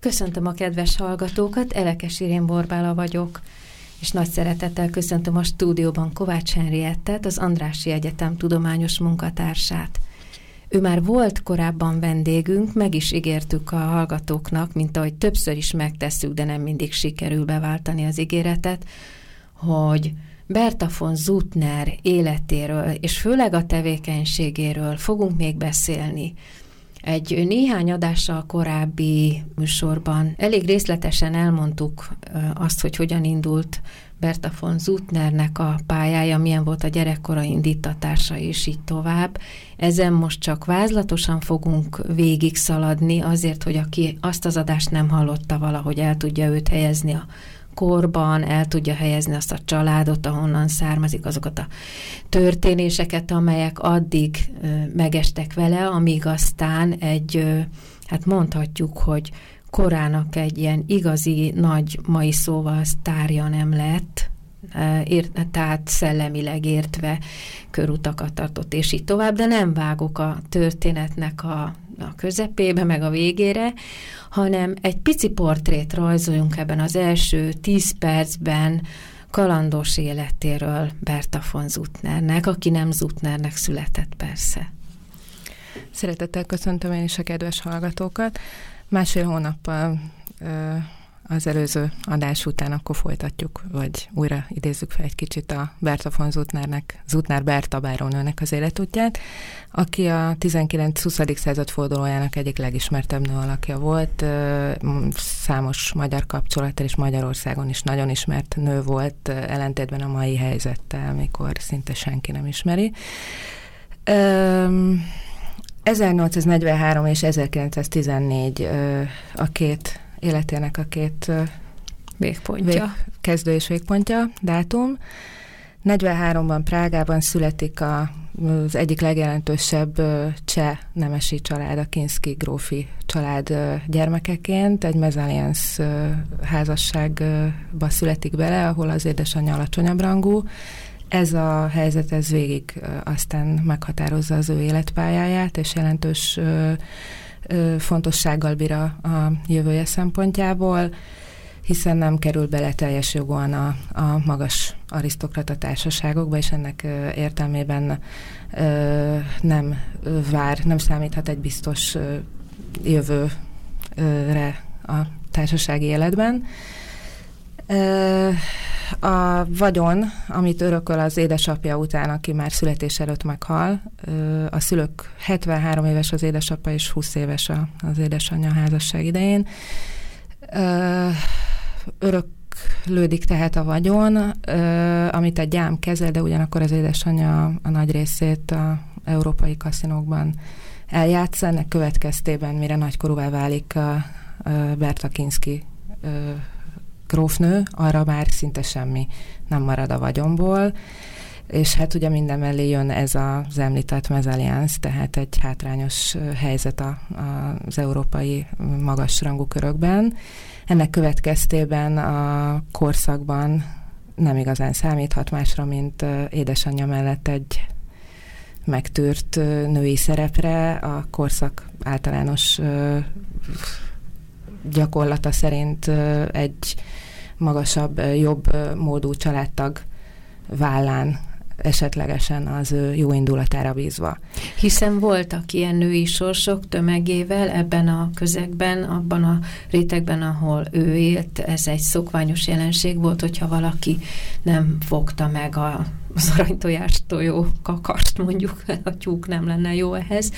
Köszöntöm a kedves hallgatókat, Elekes Irén Borbála vagyok, és nagy szeretettel köszöntöm a stúdióban Kovács Henriettet, az Andrási Egyetem tudományos munkatársát. Ő már volt korábban vendégünk, meg is ígértük a hallgatóknak, mint ahogy többször is megtesszük, de nem mindig sikerül beváltani az ígéretet, hogy Berta von Zutner életéről, és főleg a tevékenységéről fogunk még beszélni. Egy néhány adással korábbi műsorban elég részletesen elmondtuk azt, hogy hogyan indult Berta von Zutnernek a pályája, milyen volt a gyerekkora indítatása, és így tovább. Ezen most csak vázlatosan fogunk végig szaladni, azért, hogy aki azt az adást nem hallotta valahogy el tudja őt helyezni a korban el tudja helyezni azt a családot, ahonnan származik azokat a történéseket, amelyek addig megestek vele, amíg aztán egy, hát mondhatjuk, hogy korának egy ilyen igazi nagy mai szóval sztárja nem lett, ért, tehát szellemileg értve körutakat tartott, és így tovább, de nem vágok a történetnek a, a közepébe, meg a végére, hanem egy pici portrét rajzoljunk ebben az első tíz percben kalandos életéről Berta von Zutnernek, aki nem Zutnernek született persze. Szeretettel köszöntöm én is a kedves hallgatókat. Másfél hónappal az előző adás után akkor folytatjuk, vagy újra idézzük fel egy kicsit a Berta von Zutnernek, Zutner Berta bárónőnek az életútját, aki a 19-20. század fordulójának egyik legismertebb nő alakja volt, számos magyar kapcsolattal és Magyarországon is nagyon ismert nő volt, ellentétben a mai helyzettel, mikor szinte senki nem ismeri. 1843 és 1914 a két életének a két végpontja. Vég, kezdő és végpontja, dátum. 43-ban Prágában születik a, az egyik legjelentősebb cseh nemesi család, a Kinski grófi család gyermekeként. Egy mezaliens házasságba születik bele, ahol az édesanyja alacsonyabb rangú. Ez a helyzet, ez végig aztán meghatározza az ő életpályáját, és jelentős fontossággal bír a, a jövője szempontjából, hiszen nem kerül bele teljes jogon a, a magas arisztokrata társaságokba, és ennek értelmében nem vár, nem számíthat egy biztos jövőre a társasági életben. A vagyon, amit örököl az édesapja után, aki már születés előtt meghal, a szülők 73 éves az édesapa és 20 éves az édesanyja házasság idején. Öröklődik tehát a vagyon, amit egy gyám kezel, de ugyanakkor az édesanyja a nagy részét a európai kaszinókban eljátsza. Ennek következtében, mire nagykorúvá válik a Berta Kinski grófnő, arra már szinte semmi nem marad a vagyomból, és hát ugye minden mellé jön ez az említett mezaliánsz, tehát egy hátrányos helyzet a, a, az európai magasrangú körökben. Ennek következtében a korszakban nem igazán számíthat másra, mint édesanyja mellett egy megtűrt női szerepre. A korszak általános gyakorlata szerint egy magasabb, jobb módú családtag vállán esetlegesen az ő jó indulatára bízva. Hiszen voltak ilyen női sorsok tömegével ebben a közegben, abban a rétegben, ahol ő élt, ez egy szokványos jelenség volt, hogyha valaki nem fogta meg a, az aranytojást tojó kakast, mondjuk, a tyúk nem lenne jó ehhez.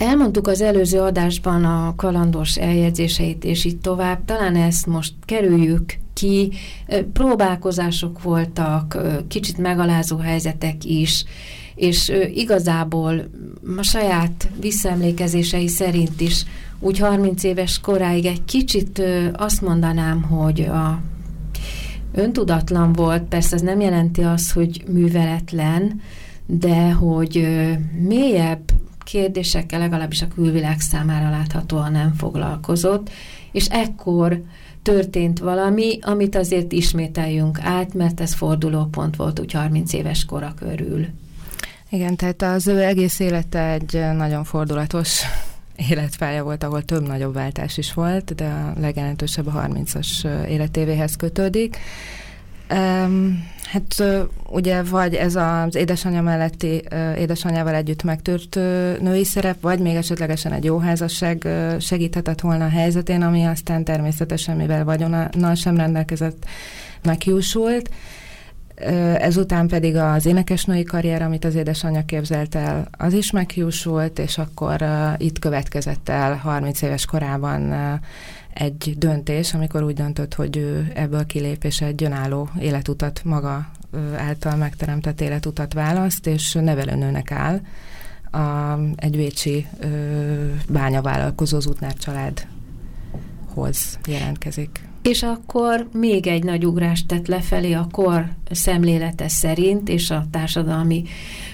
Elmondtuk az előző adásban a kalandos eljegyzéseit, és így tovább. Talán ezt most kerüljük ki. Próbálkozások voltak, kicsit megalázó helyzetek is, és igazából a saját visszaemlékezései szerint is úgy 30 éves koráig egy kicsit azt mondanám, hogy a öntudatlan volt, persze ez nem jelenti azt, hogy műveletlen, de hogy mélyebb kérdésekkel legalábbis a külvilág számára láthatóan nem foglalkozott, és ekkor történt valami, amit azért ismételjünk át, mert ez fordulópont volt úgy 30 éves kora körül. Igen, tehát az ő egész élete egy nagyon fordulatos életpálya volt, ahol több nagyobb váltás is volt, de a legjelentősebb a 30-as életévéhez kötődik. Hát ugye vagy ez az édesanyja melletti édesanyjával együtt megtört női szerep, vagy még esetlegesen egy jó házasság segíthetett volna a helyzetén, ami aztán természetesen, mivel vagyonnal sem rendelkezett, meghiúsult. Ezután pedig az énekesnői karrier, amit az édesanyja képzelt el, az is meghiúsult, és akkor itt következett el 30 éves korában egy döntés, amikor úgy döntött, hogy ő ebből kilép, és egy önálló életutat maga által megteremtett életutat választ, és nevelőnőnek áll. A, egy vécsi ö, bányavállalkozó Zutnár családhoz jelentkezik. És akkor még egy nagy ugrást tett lefelé a kor szemlélete szerint, és a társadalmi,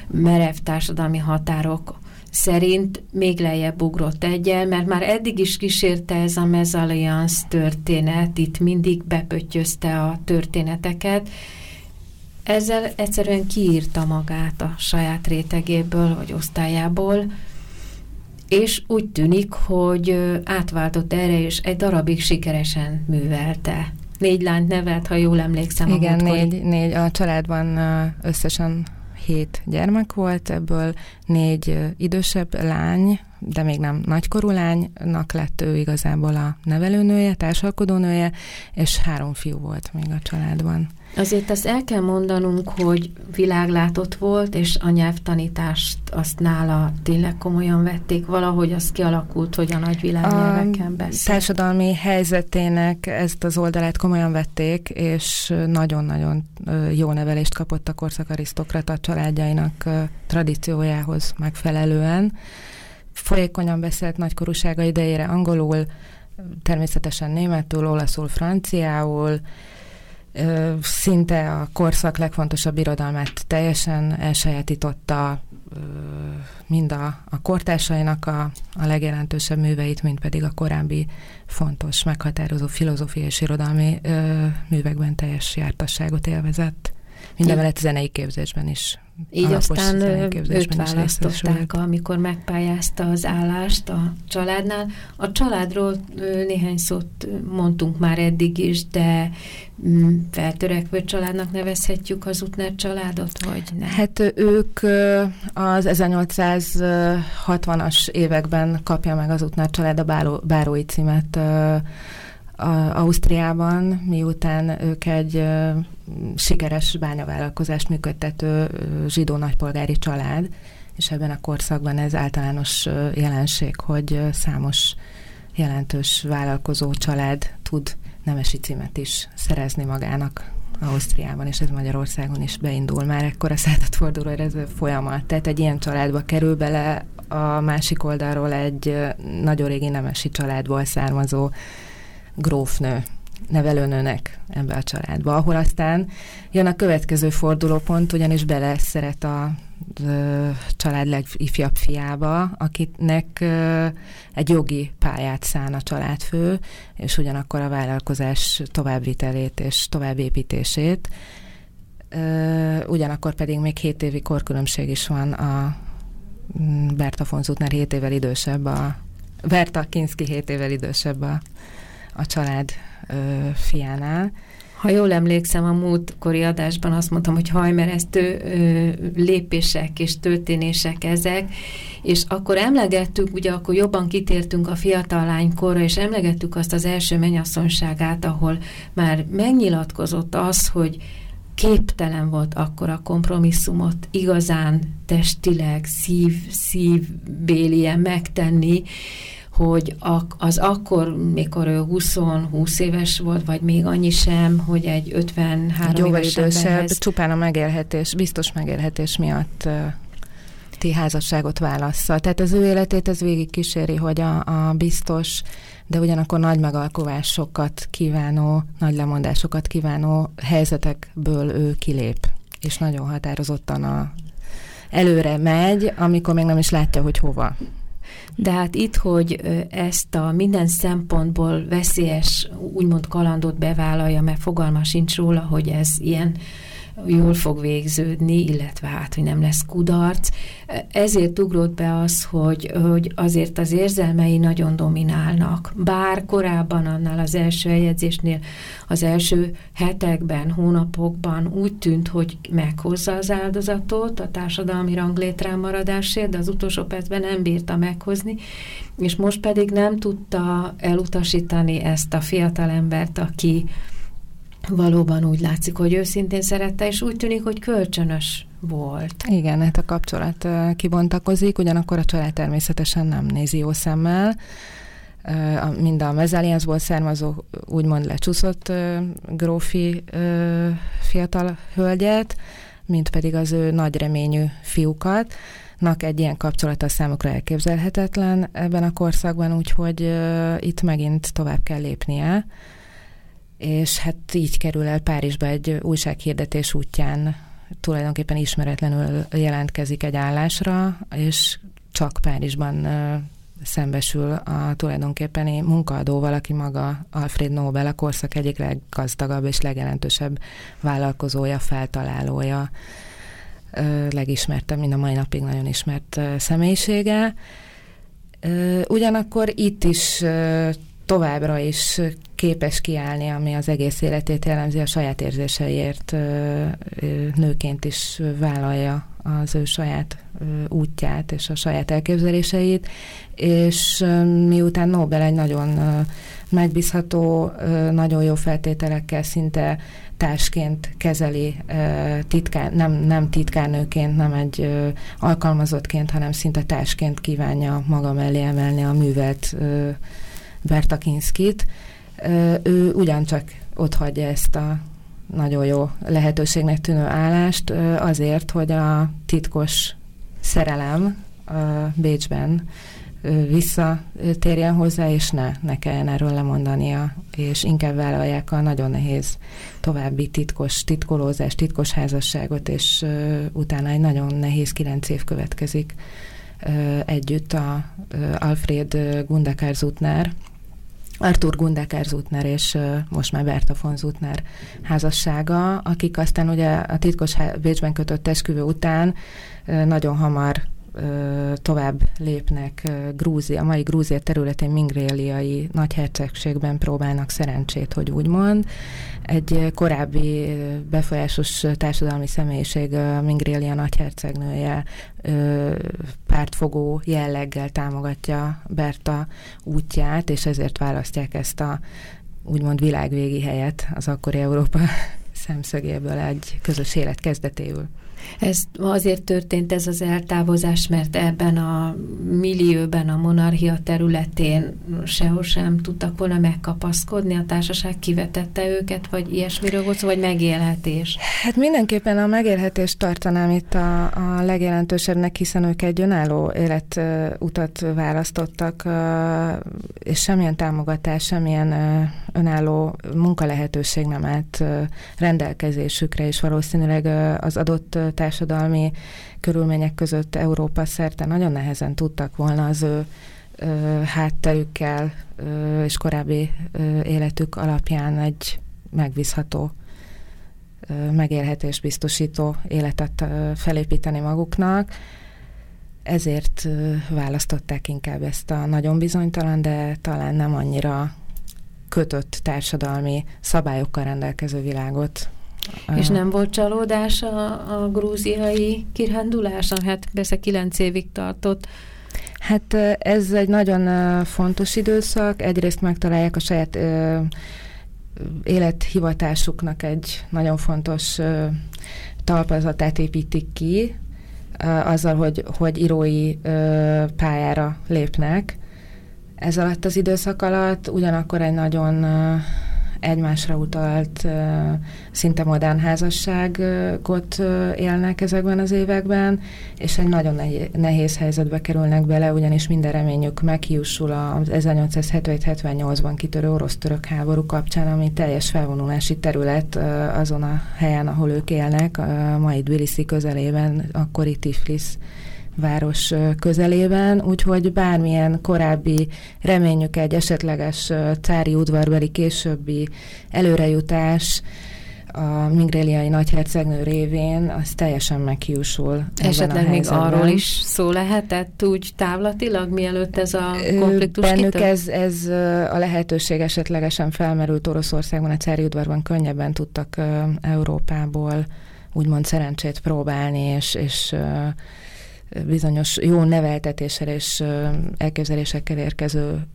merev társadalmi határok szerint még lejjebb ugrott egyel, mert már eddig is kísérte ez a mezalliansz történet, itt mindig bepöttyözte a történeteket, ezzel egyszerűen kiírta magát a saját rétegéből, vagy osztályából, és úgy tűnik, hogy átváltott erre, és egy darabig sikeresen művelte. Négy lányt nevelt, ha jól emlékszem. Igen, négy, négy, a családban összesen hét gyermek volt, ebből négy idősebb lány, de még nem nagykorú lánynak lett ő igazából a nevelőnője, társalkodónője, és három fiú volt még a családban. Azért azt el kell mondanunk, hogy világlátott volt, és a nyelvtanítást azt nála tényleg komolyan vették, valahogy az kialakult, hogy a nagy világnyelveken beszél. A társadalmi helyzetének ezt az oldalát komolyan vették, és nagyon-nagyon jó nevelést kapott a korszak arisztokrata családjainak tradíciójához megfelelően. Folyékonyan beszélt nagykorúsága idejére angolul, természetesen németül, olaszul, franciául, szinte a korszak legfontosabb irodalmát teljesen elsajátította mind a, a kortársainak a, a legjelentősebb műveit, mint pedig a korábbi fontos, meghatározó filozófiai és irodalmi ö, művekben teljes jártasságot élvezett. Mindenvelett zenei képzésben is így aztán őt választották, amikor megpályázta az állást a családnál. A családról néhány szót mondtunk már eddig is, de mm, feltörekvő családnak nevezhetjük az Utner családot, vagy nem? Hát ők az 1860-as években kapja meg az Utner család a báró, bárói címet a Ausztriában, miután ők egy sikeres bányavállalkozást működtető zsidó nagypolgári család, és ebben a korszakban ez általános jelenség, hogy számos jelentős vállalkozó család tud nemesi címet is szerezni magának Ausztriában, és ez Magyarországon is beindul. Már ekkor a századforduló ez a folyamat. Tehát egy ilyen családba kerül bele a másik oldalról egy nagyon régi nemesi családból származó grófnő, nevelőnőnek ebbe a családba, ahol aztán jön a következő fordulópont, ugyanis bele szeret a család legifjabb fiába, akinek egy jogi pályát szán a családfő, és ugyanakkor a vállalkozás továbbvitelét és továbbépítését. Ugyanakkor pedig még 7 évi korkülönbség is van a Berta von Zutner 7 évvel idősebb, a Berta Kinski 7 évvel idősebb a a család ö, fiánál. Ha jól emlékszem, a múltkori adásban azt mondtam, hogy hajmeresztő ö, lépések és történések ezek, és akkor emlegettük, ugye akkor jobban kitértünk a fiatal lánykorra, és emlegettük azt az első menyasszonyságát, ahol már megnyilatkozott az, hogy képtelen volt akkor a kompromisszumot igazán testileg, szív, szívbélien megtenni, hogy az akkor, mikor ő 20-20 éves volt, vagy még annyi sem, hogy egy 53 egy éves idősebb, csupán a megélhetés, biztos megélhetés miatt ti házasságot válassza. Tehát az ő életét ez végig kíséri, hogy a, a biztos, de ugyanakkor nagy megalkovásokat kívánó, nagy lemondásokat kívánó helyzetekből ő kilép, és nagyon határozottan a, előre megy, amikor még nem is látja, hogy hova. De hát itt, hogy ezt a minden szempontból veszélyes, úgymond kalandot bevállalja, mert fogalma sincs róla, hogy ez ilyen jól fog végződni, illetve hát, hogy nem lesz kudarc. Ezért ugrott be az, hogy, hogy azért az érzelmei nagyon dominálnak. Bár korábban annál az első eljegyzésnél, az első hetekben, hónapokban úgy tűnt, hogy meghozza az áldozatot a társadalmi ranglétrán maradásért, de az utolsó percben nem bírta meghozni, és most pedig nem tudta elutasítani ezt a fiatalembert, aki valóban úgy látszik, hogy őszintén szerette, és úgy tűnik, hogy kölcsönös volt. Igen, hát a kapcsolat kibontakozik, ugyanakkor a család természetesen nem nézi jó szemmel. Mind a mezzáliánszból származó, úgymond lecsúszott grófi fiatal hölgyet, mint pedig az ő nagy reményű fiúkat. Nak egy ilyen kapcsolata számukra elképzelhetetlen ebben a korszakban, úgyhogy itt megint tovább kell lépnie és hát így kerül el Párizsba egy újsághirdetés útján, tulajdonképpen ismeretlenül jelentkezik egy állásra, és csak Párizsban szembesül a tulajdonképpeni munkaadóval, aki maga Alfred Nobel, a korszak egyik leggazdagabb és legjelentősebb vállalkozója, feltalálója, legismertebb, mind a mai napig nagyon ismert személyisége. Ugyanakkor itt is továbbra is képes kiállni, ami az egész életét jellemzi, a saját érzéseiért nőként is vállalja az ő saját útját és a saját elképzeléseit, és miután Nobel egy nagyon megbízható, nagyon jó feltételekkel szinte társként kezeli, titkár, nem, nem titkárnőként, nem egy alkalmazottként, hanem szinte társként kívánja maga mellé emelni a művelt Bertakinskit, ő ugyancsak ott hagyja ezt a nagyon jó lehetőségnek tűnő állást azért, hogy a titkos szerelem Bécsben visszatérjen hozzá, és ne, ne kelljen erről lemondania, és inkább vállalják a nagyon nehéz további titkos titkolózás, titkos házasságot, és utána egy nagyon nehéz kilenc év következik együtt a Alfred Gundakár Zutner, Artur Gundeker Zutner és most már Berta von Zutner házassága, akik aztán ugye a titkos Bécsben kötött esküvő után nagyon hamar tovább lépnek Grúzia, a mai Grúzia területén mingréliai nagyhercegségben próbálnak szerencsét, hogy úgy mond. Egy korábbi befolyásos társadalmi személyiség, Mingrélia nagyhercegnője pártfogó jelleggel támogatja Berta útját, és ezért választják ezt a úgymond világvégi helyet az akkori Európa szemszögéből egy közös élet kezdetéül. Ez azért történt ez az eltávozás, mert ebben a millióben, a monarchia területén sehol sem tudtak volna megkapaszkodni, a társaság kivetette őket, vagy ilyesmiről volt vagy megélhetés? Hát mindenképpen a megélhetést tartanám itt a, a legjelentősebbnek, hiszen ők egy önálló életutat választottak, és semmilyen támogatás, semmilyen önálló munkalehetőség nem állt rendelkezésükre, és valószínűleg az adott társadalmi körülmények között Európa szerte nagyon nehezen tudtak volna az ő hátterükkel és korábbi életük alapján egy megbízható megélhetés biztosító életet felépíteni maguknak. Ezért választották inkább ezt a nagyon bizonytalan, de talán nem annyira kötött társadalmi szabályokkal rendelkező világot. És nem volt csalódás a, a grúziai kiránduláson? Hát persze kilenc évig tartott. Hát ez egy nagyon fontos időszak. Egyrészt megtalálják a saját ö, élethivatásuknak egy nagyon fontos ö, talpazatát építik ki, ö, azzal, hogy, hogy írói ö, pályára lépnek. Ez alatt az időszak alatt ugyanakkor egy nagyon egymásra utalt, szinte modern házasságot élnek ezekben az években, és egy nagyon nehéz helyzetbe kerülnek bele, ugyanis minden reményük meghiúsul az 1877-78-ban kitörő orosz-török háború kapcsán, ami teljes felvonulási terület azon a helyen, ahol ők élnek, a mai Tbilisi közelében, akkori Tiflis város közelében, úgyhogy bármilyen korábbi reményük egy esetleges cári udvarbeli későbbi előrejutás a mingréliai nagyhercegnő révén, az teljesen meghiúsul. Esetleg még arról is szó lehetett úgy távlatilag, mielőtt ez a konfliktus Bennük ez, ez a lehetőség esetlegesen felmerült Oroszországban, a cári udvarban könnyebben tudtak Európából úgymond szerencsét próbálni, és, és bizonyos jó neveltetéssel és elképzelésekkel érkező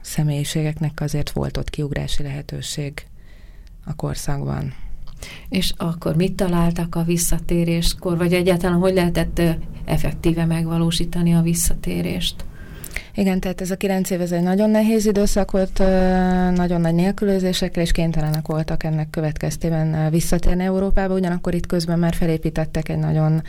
személyiségeknek azért volt ott kiugrási lehetőség a korszakban. És akkor mit találtak a visszatéréskor, vagy egyáltalán hogy lehetett effektíve megvalósítani a visszatérést? Igen, tehát ez a kilenc év ez egy nagyon nehéz időszak volt, nagyon nagy nélkülözésekkel, és kénytelenek voltak ennek következtében visszatérni Európába, ugyanakkor itt közben már felépítettek egy nagyon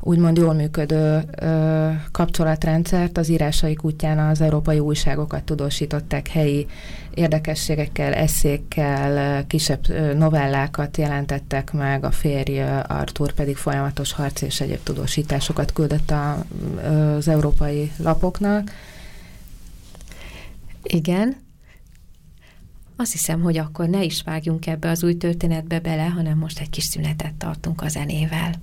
úgymond jól működő ö, kapcsolatrendszert. Az írásaik útján az európai újságokat tudósították helyi érdekességekkel, eszékkel, kisebb novellákat jelentettek meg, a férj Artur pedig folyamatos harc és egyéb tudósításokat küldött a, az európai lapoknak. Igen. Azt hiszem, hogy akkor ne is vágjunk ebbe az új történetbe bele, hanem most egy kis szünetet tartunk a zenével.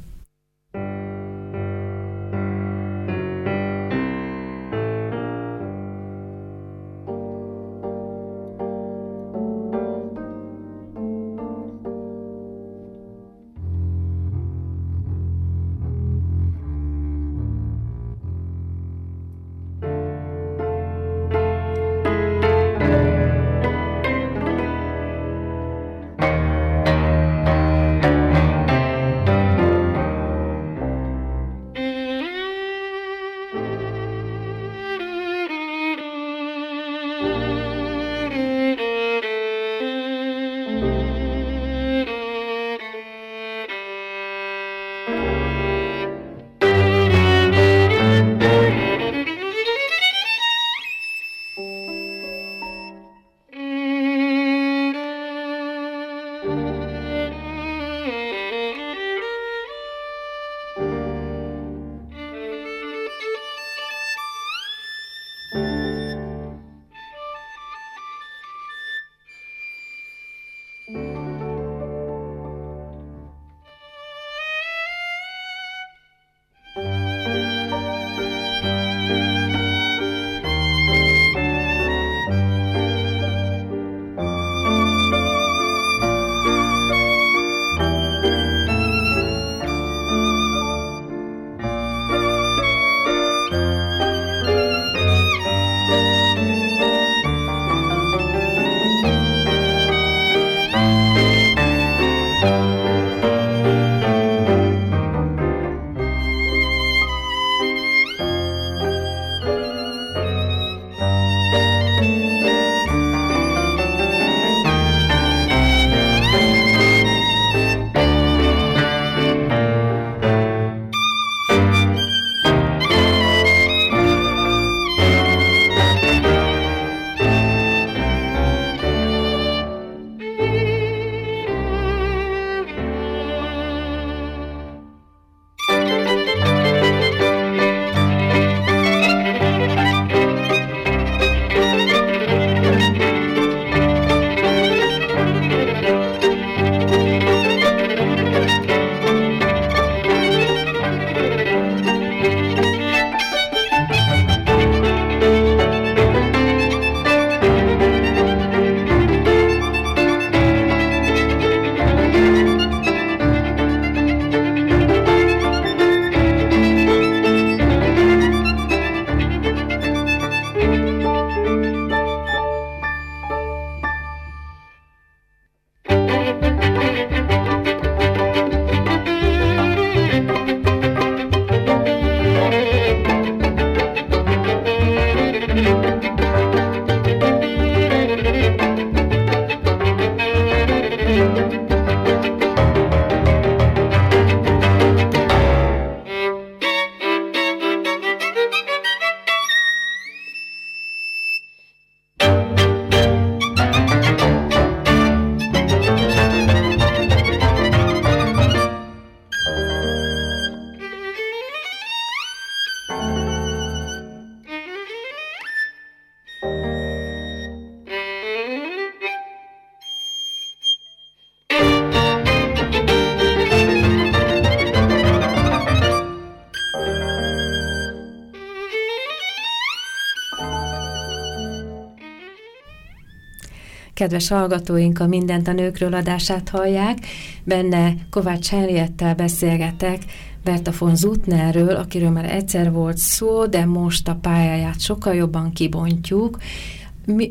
Kedves hallgatóink a Mindent a nőkről adását hallják. Benne Kovács Henriettel beszélgetek, Berta von Zutnerről, akiről már egyszer volt szó, de most a pályáját sokkal jobban kibontjuk.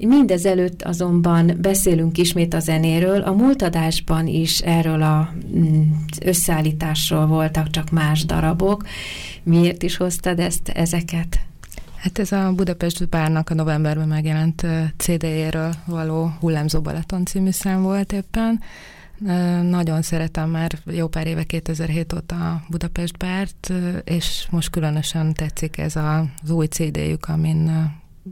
Mindezelőtt azonban beszélünk ismét a zenéről. A múlt adásban is erről az mm, összeállításról voltak csak más darabok. Miért is hoztad ezt, ezeket? Hát ez a Budapest Bárnak a novemberben megjelent CD-jéről való Hullámzó Balaton című szám volt éppen. Nagyon szeretem már jó pár éve 2007 óta a Budapest Bárt, és most különösen tetszik ez az új CD-jük, amin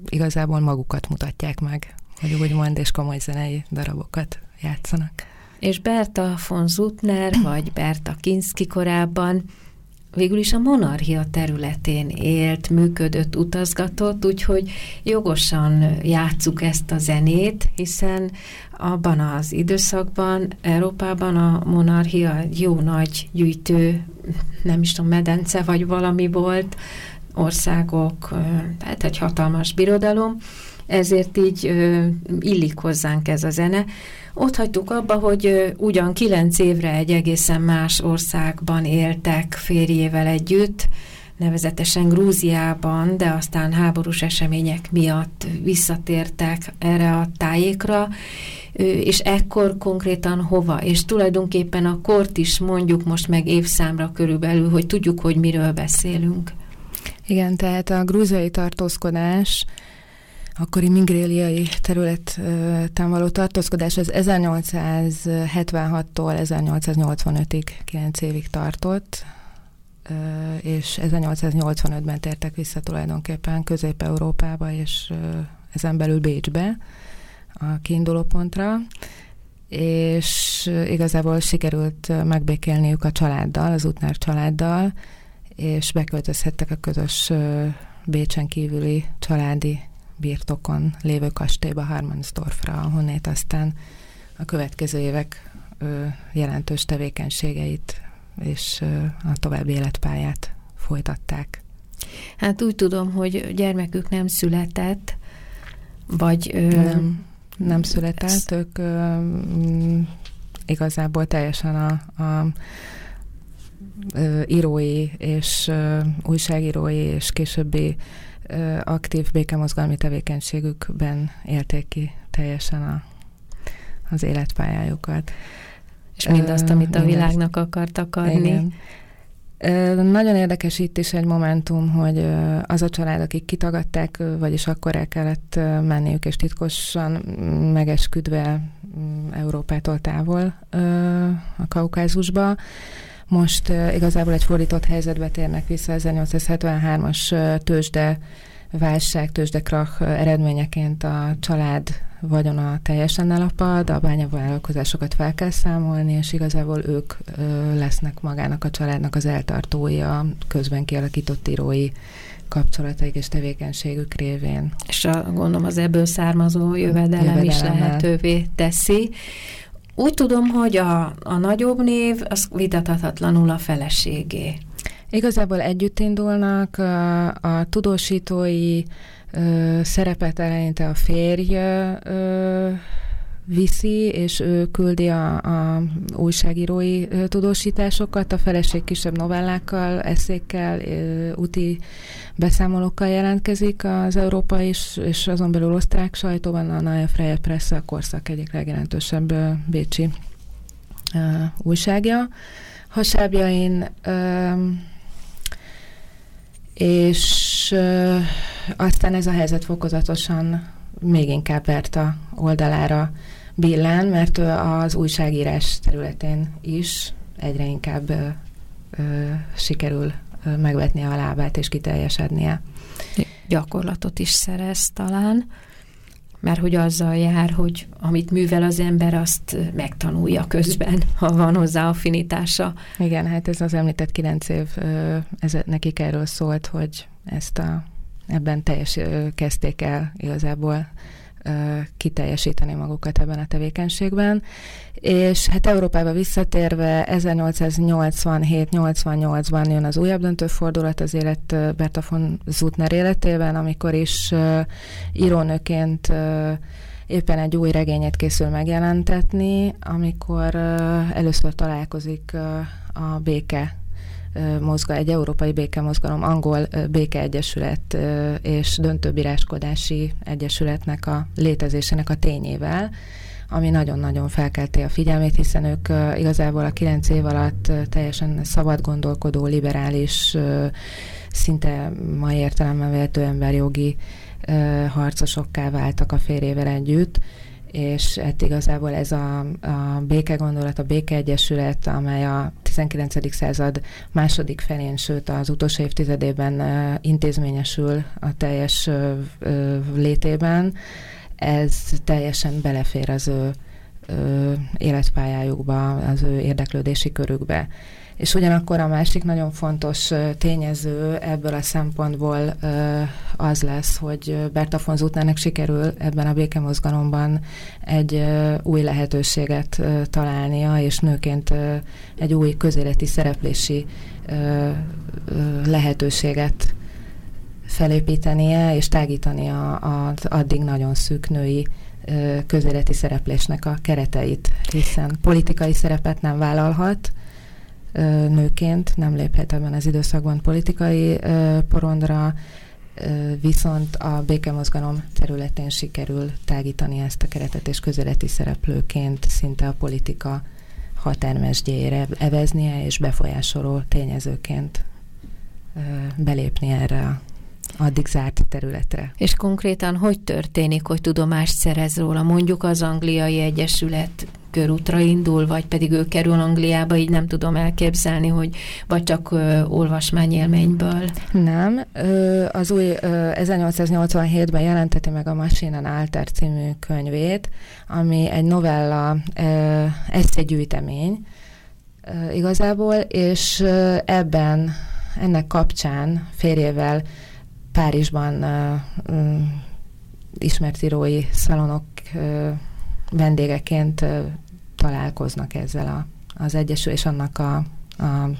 igazából magukat mutatják meg, hogy úgymond, és komoly zenei darabokat játszanak. És Berta von Zutner, vagy Berta Kinski korábban végül is a monarchia területén élt, működött, utazgatott, úgyhogy jogosan játsszuk ezt a zenét, hiszen abban az időszakban Európában a monarchia jó nagy gyűjtő, nem is tudom, medence vagy valami volt, országok, tehát egy hatalmas birodalom, ezért így illik hozzánk ez a zene. Ott hagytuk abba, hogy ugyan kilenc évre egy egészen más országban éltek férjével együtt, nevezetesen Grúziában, de aztán háborús események miatt visszatértek erre a tájékra, és ekkor konkrétan hova, és tulajdonképpen a kort is mondjuk most meg évszámra körülbelül, hogy tudjuk, hogy miről beszélünk. Igen, tehát a grúziai tartózkodás akkori mingréliai területen való tartózkodás az 1876-tól 1885-ig, 9 évig tartott, és 1885-ben tértek vissza tulajdonképpen Közép-Európába, és ezen belül Bécsbe a kiinduló pontra, és igazából sikerült megbékélniük a családdal, az Utnár családdal, és beköltözhettek a közös Bécsen kívüli családi birtokon lévő kastélyba, Harmansdorfra, ahonnét aztán a következő évek jelentős tevékenységeit és a további életpályát folytatták. Hát úgy tudom, hogy gyermekük nem született, vagy... Nem, nem született, ez... ők ö, igazából teljesen a, a írói és újságírói és későbbi aktív békemozgalmi tevékenységükben élték ki teljesen a, az életpályájukat. És mindazt, amit a világnak akartak adni. Igen. Nagyon érdekes itt is egy momentum, hogy az a család, akik kitagadták, vagyis akkor el kellett menniük, és titkosan megesküdve mm, Európától távol a Kaukázusba, most uh, igazából egy fordított helyzetbe térnek vissza 1873-as tőzsde válság, tőzsdekrach eredményeként a család vagyona teljesen elapad, a bányavállalkozásokat fel kell számolni, és igazából ők ö, lesznek magának a családnak az eltartói a közben kialakított írói kapcsolataik és tevékenységük révén. És a, gondolom az ebből származó jövedelem, jövedelem is lehetővé teszi. Úgy tudom, hogy a, a nagyobb név az vitathatatlanul a feleségé. Igazából együtt indulnak, a, a tudósítói ö, szerepet eleinte a férj ö, viszi, és ő küldi a, a újságírói tudósításokat, a feleség kisebb novellákkal, eszékkel, úti beszámolókkal jelentkezik az európai és, és azon belül osztrák sajtóban, a Neue Freie Presse, a korszak egyik legjelentősebb bécsi uh, újságja. Hasábjain uh, és uh, aztán ez a helyzet fokozatosan még inkább a oldalára billen, mert az újságírás területén is egyre inkább ö, ö, sikerül ö, megvetnie a lábát és kiteljesednie. Gyakorlatot is szerez talán, mert hogy azzal jár, hogy amit művel az ember, azt megtanulja közben, ha van hozzá affinitása. Igen, hát ez az említett kilenc év, ez nekik erről szólt, hogy ezt a ebben teljes kezdték el igazából kiteljesíteni magukat ebben a tevékenységben. És hát Európába visszatérve 1887-88-ban jön az újabb döntőfordulat az élet Berta von Zutner életében, amikor is írónőként éppen egy új regényét készül megjelentetni, amikor először találkozik a béke mozga, egy európai békemozgalom, angol békeegyesület és döntőbíráskodási egyesületnek a létezésének a tényével, ami nagyon-nagyon felkelti a figyelmét, hiszen ők igazából a kilenc év alatt teljesen szabad gondolkodó, liberális, szinte mai értelemben vehető emberjogi harcosokká váltak a férjével együtt, és hát igazából ez a, a béke gondolat, a békeegyesület, amely a 19. század második felén, sőt az utolsó évtizedében intézményesül a teljes létében, ez teljesen belefér az ő életpályájukba, az ő érdeklődési körükbe. És ugyanakkor a másik nagyon fontos tényező ebből a szempontból az lesz, hogy Berta von sikerül ebben a békemozgalomban egy új lehetőséget találnia, és nőként egy új közéleti szereplési lehetőséget felépítenie és tágítania az addig nagyon szűk női közéleti szereplésnek a kereteit, hiszen politikai szerepet nem vállalhat, nőként nem léphet ebben az időszakban politikai porondra, viszont a békemozgalom területén sikerül tágítani ezt a keretet, és közéleti szereplőként szinte a politika határmesdjére eveznie, és befolyásoló tényezőként belépni erre addig zárt területre. És konkrétan hogy történik, hogy tudomást szerez róla? Mondjuk az Angliai Egyesület körútra indul, vagy pedig ő kerül Angliába, így nem tudom elképzelni, hogy vagy csak ö, olvasmányélményből. Nem. Ö, az új ö, 1887-ben jelenteti meg a Machine and Alter című könyvét, ami egy novella ö, igazából, és ö, ebben ennek kapcsán férjével Párizsban uh, ismert írói szalonok uh, vendégeként uh, találkoznak ezzel a, az Egyesül és annak a, a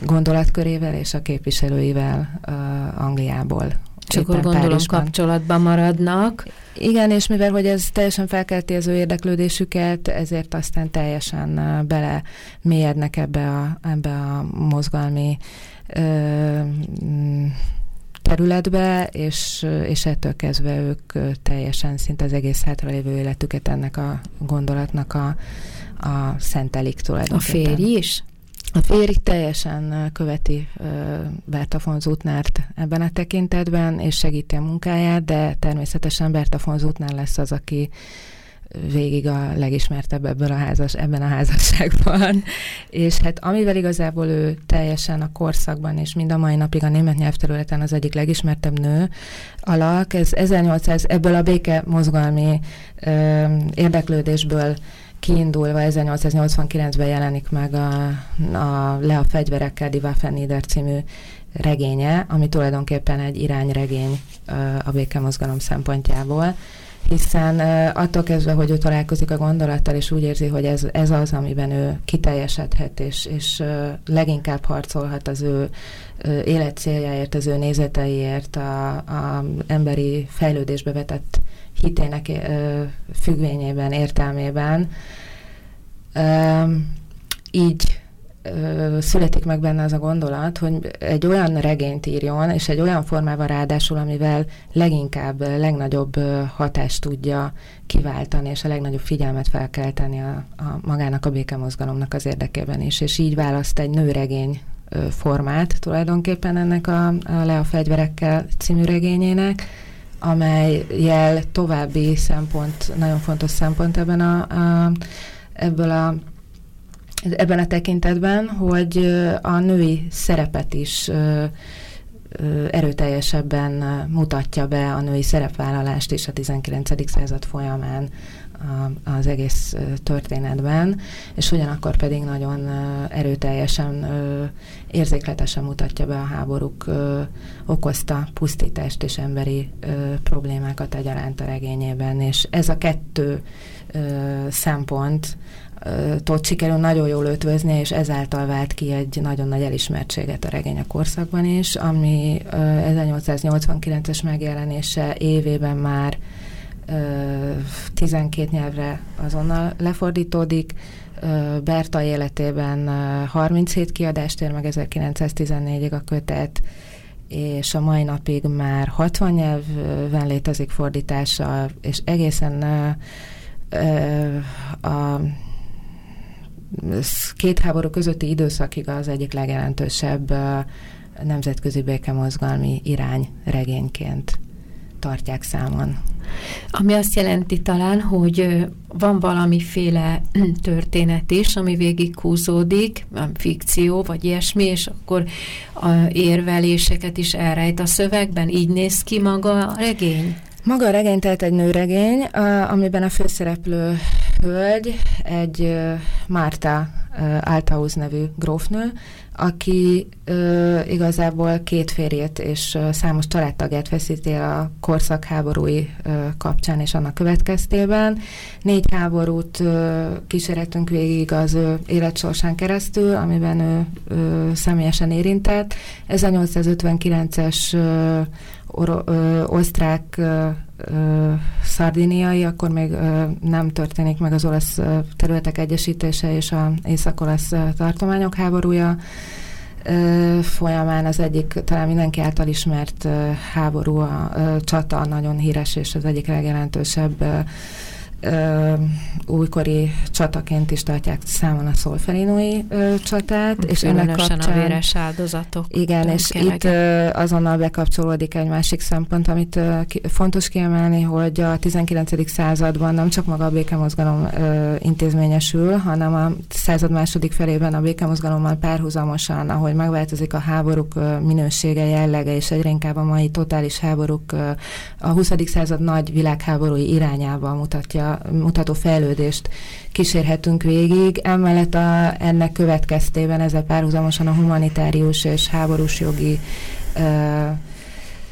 gondolatkörével és a képviselőivel uh, Angliából. És akkor gondolom Párizsban. kapcsolatban maradnak. Igen, és mivel hogy ez teljesen felkelti az ő érdeklődésüket, ezért aztán teljesen bele mélyednek ebbe a, ebbe a mozgalmi ö, területbe, és, és ettől kezdve ők teljesen szinte az egész hátralévő életüket ennek a gondolatnak a, a szentelik tulajdonképpen. A férj is? A férj teljesen követi Berta von Zutnárt ebben a tekintetben, és segíti a munkáját, de természetesen Berta von Zutnár lesz az, aki végig a legismertebb ebből a házas, ebben a házasságban. És hát amivel igazából ő teljesen a korszakban, és mind a mai napig a német nyelvterületen az egyik legismertebb nő alak, ez 1800, ebből a béke mozgalmi ö, érdeklődésből kiindulva 1889-ben jelenik meg a, a Le a fegyverekkel, Die Waffen című regénye, ami tulajdonképpen egy irányregény a békemozgalom szempontjából hiszen attól kezdve, hogy ő találkozik a gondolattal, és úgy érzi, hogy ez, ez az, amiben ő kiteljesedhet, és, és leginkább harcolhat az ő élet céljáért, az ő nézeteiért, a, emberi fejlődésbe vetett hitének függvényében, értelmében. Így születik meg benne az a gondolat, hogy egy olyan regényt írjon, és egy olyan formában ráadásul, amivel leginkább, legnagyobb hatást tudja kiváltani, és a legnagyobb figyelmet felkelteni a, a magának a békemozgalomnak az érdekében is. És így választ egy nőregény formát tulajdonképpen ennek a, a Le a fegyverekkel című regényének, amely jel további szempont, nagyon fontos szempont ebben a, a ebből a ebben a tekintetben, hogy a női szerepet is erőteljesebben mutatja be a női szerepvállalást is a 19. század folyamán az egész történetben, és ugyanakkor pedig nagyon erőteljesen, érzékletesen mutatja be a háborúk okozta pusztítást és emberi problémákat egyaránt a regényében, és ez a kettő szempont tot sikerül nagyon jól ötvözni, és ezáltal vált ki egy nagyon nagy elismertséget a regény a korszakban is, ami 1889-es megjelenése évében már 12 nyelvre azonnal lefordítódik, Berta életében 37 kiadást ér meg 1914-ig a kötet, és a mai napig már 60 nyelven létezik fordítása, és egészen a két háború közötti időszakig az egyik legjelentősebb nemzetközi békemozgalmi irány regényként tartják számon. Ami azt jelenti talán, hogy van valamiféle történet is, ami végig húzódik, fikció, vagy ilyesmi, és akkor a érveléseket is elrejt a szövegben. Így néz ki maga a regény? Maga a regény tehát egy nőregény, amiben a főszereplő hölgy egy Márta Althaus nevű grófnő, aki igazából két férjét és számos családtagját veszíti a korszak háborúi kapcsán és annak következtében. Négy háborút ö, kísérhetünk végig az ő életsorsán keresztül, amiben ő személyesen érintett. Ez a 859-es ö, ö, osztrák ö, ö, szardiniai, akkor még ö, nem történik meg az olasz területek egyesítése és a észak-olasz tartományok háborúja. Ö, folyamán az egyik talán mindenki által ismert ö, háború, a ö, csata nagyon híres és az egyik legjelentősebb ö, ö, újkori csataként is tartják számon a szolferinói ö, csatát. És ennek kapcsán, a véres áldozatok. Igen, és itt ö, azonnal bekapcsolódik egy másik szempont, amit ö, ki, fontos kiemelni, hogy a 19. században nem csak maga a békemozgalom ö, intézményesül, hanem a század második felében a békemozgalommal párhuzamosan, ahogy megváltozik a háborúk ö, minősége, jellege, és egyre inkább a mai totális háborúk ö, a 20. század nagy világháborúi irányába mutatja mutató fejlődést kísérhetünk végig. Emellett a, ennek következtében ezzel párhuzamosan a humanitárius és háborús jogi ö,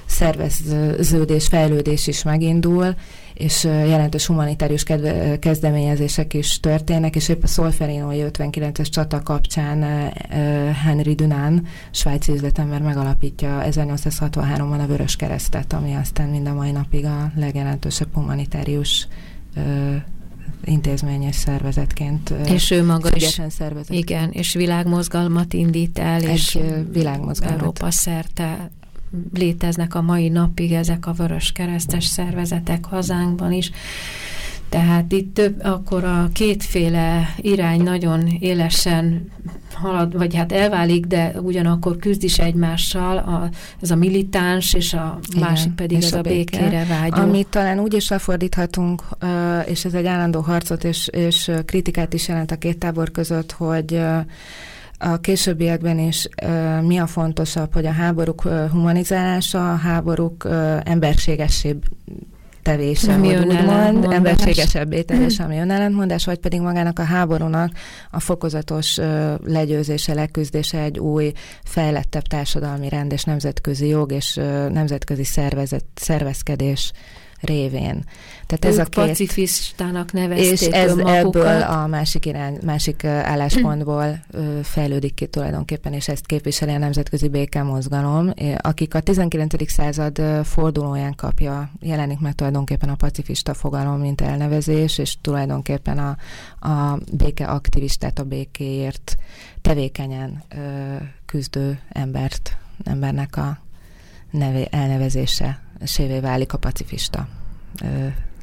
szerveződés, fejlődés is megindul, és jelentős humanitárius kedve, kezdeményezések is történnek, és épp a Szolferinói 59-es csata kapcsán Henry Dunán, svájci üzletember megalapítja 1863-ban a Vörös Keresztet, ami aztán mind a mai napig a legjelentősebb humanitárius intézményes szervezetként. És ő maga is. szervezet. Igen, és világmozgalmat indít el, Egy és világmozgalmat. Európa szerte léteznek a mai napig ezek a vörös keresztes szervezetek hazánkban is. Tehát itt több, akkor a kétféle irány nagyon élesen halad, vagy hát elválik, de ugyanakkor küzd is egymással, a, ez a militáns, és a Igen, másik pedig ez a, a békére vágyó. Amit talán úgy is lefordíthatunk, és ez egy állandó harcot és, és kritikát is jelent a két tábor között, hogy a későbbiekben is mi a fontosabb, hogy a háborúk humanizálása, a háborúk emberségessé tevése, ami hogy úgymond, emberségesebbé tevése, ami önellentmondás, vagy pedig magának a háborúnak a fokozatos legyőzése, leküzdése egy új, fejlettebb társadalmi rend és nemzetközi jog és nemzetközi szervezet, szervezkedés révén. Tehát ez a két, pacifistának nevezték És ez ebből a másik, irány, másik álláspontból fejlődik ki tulajdonképpen, és ezt képviseli a Nemzetközi Békemozgalom, akik a 19. század fordulóján kapja, jelenik meg tulajdonképpen a pacifista fogalom, mint elnevezés, és tulajdonképpen a, a béke aktivistát, a békéért tevékenyen küzdő embert, embernek a neve, elnevezése sévé válik a pacifista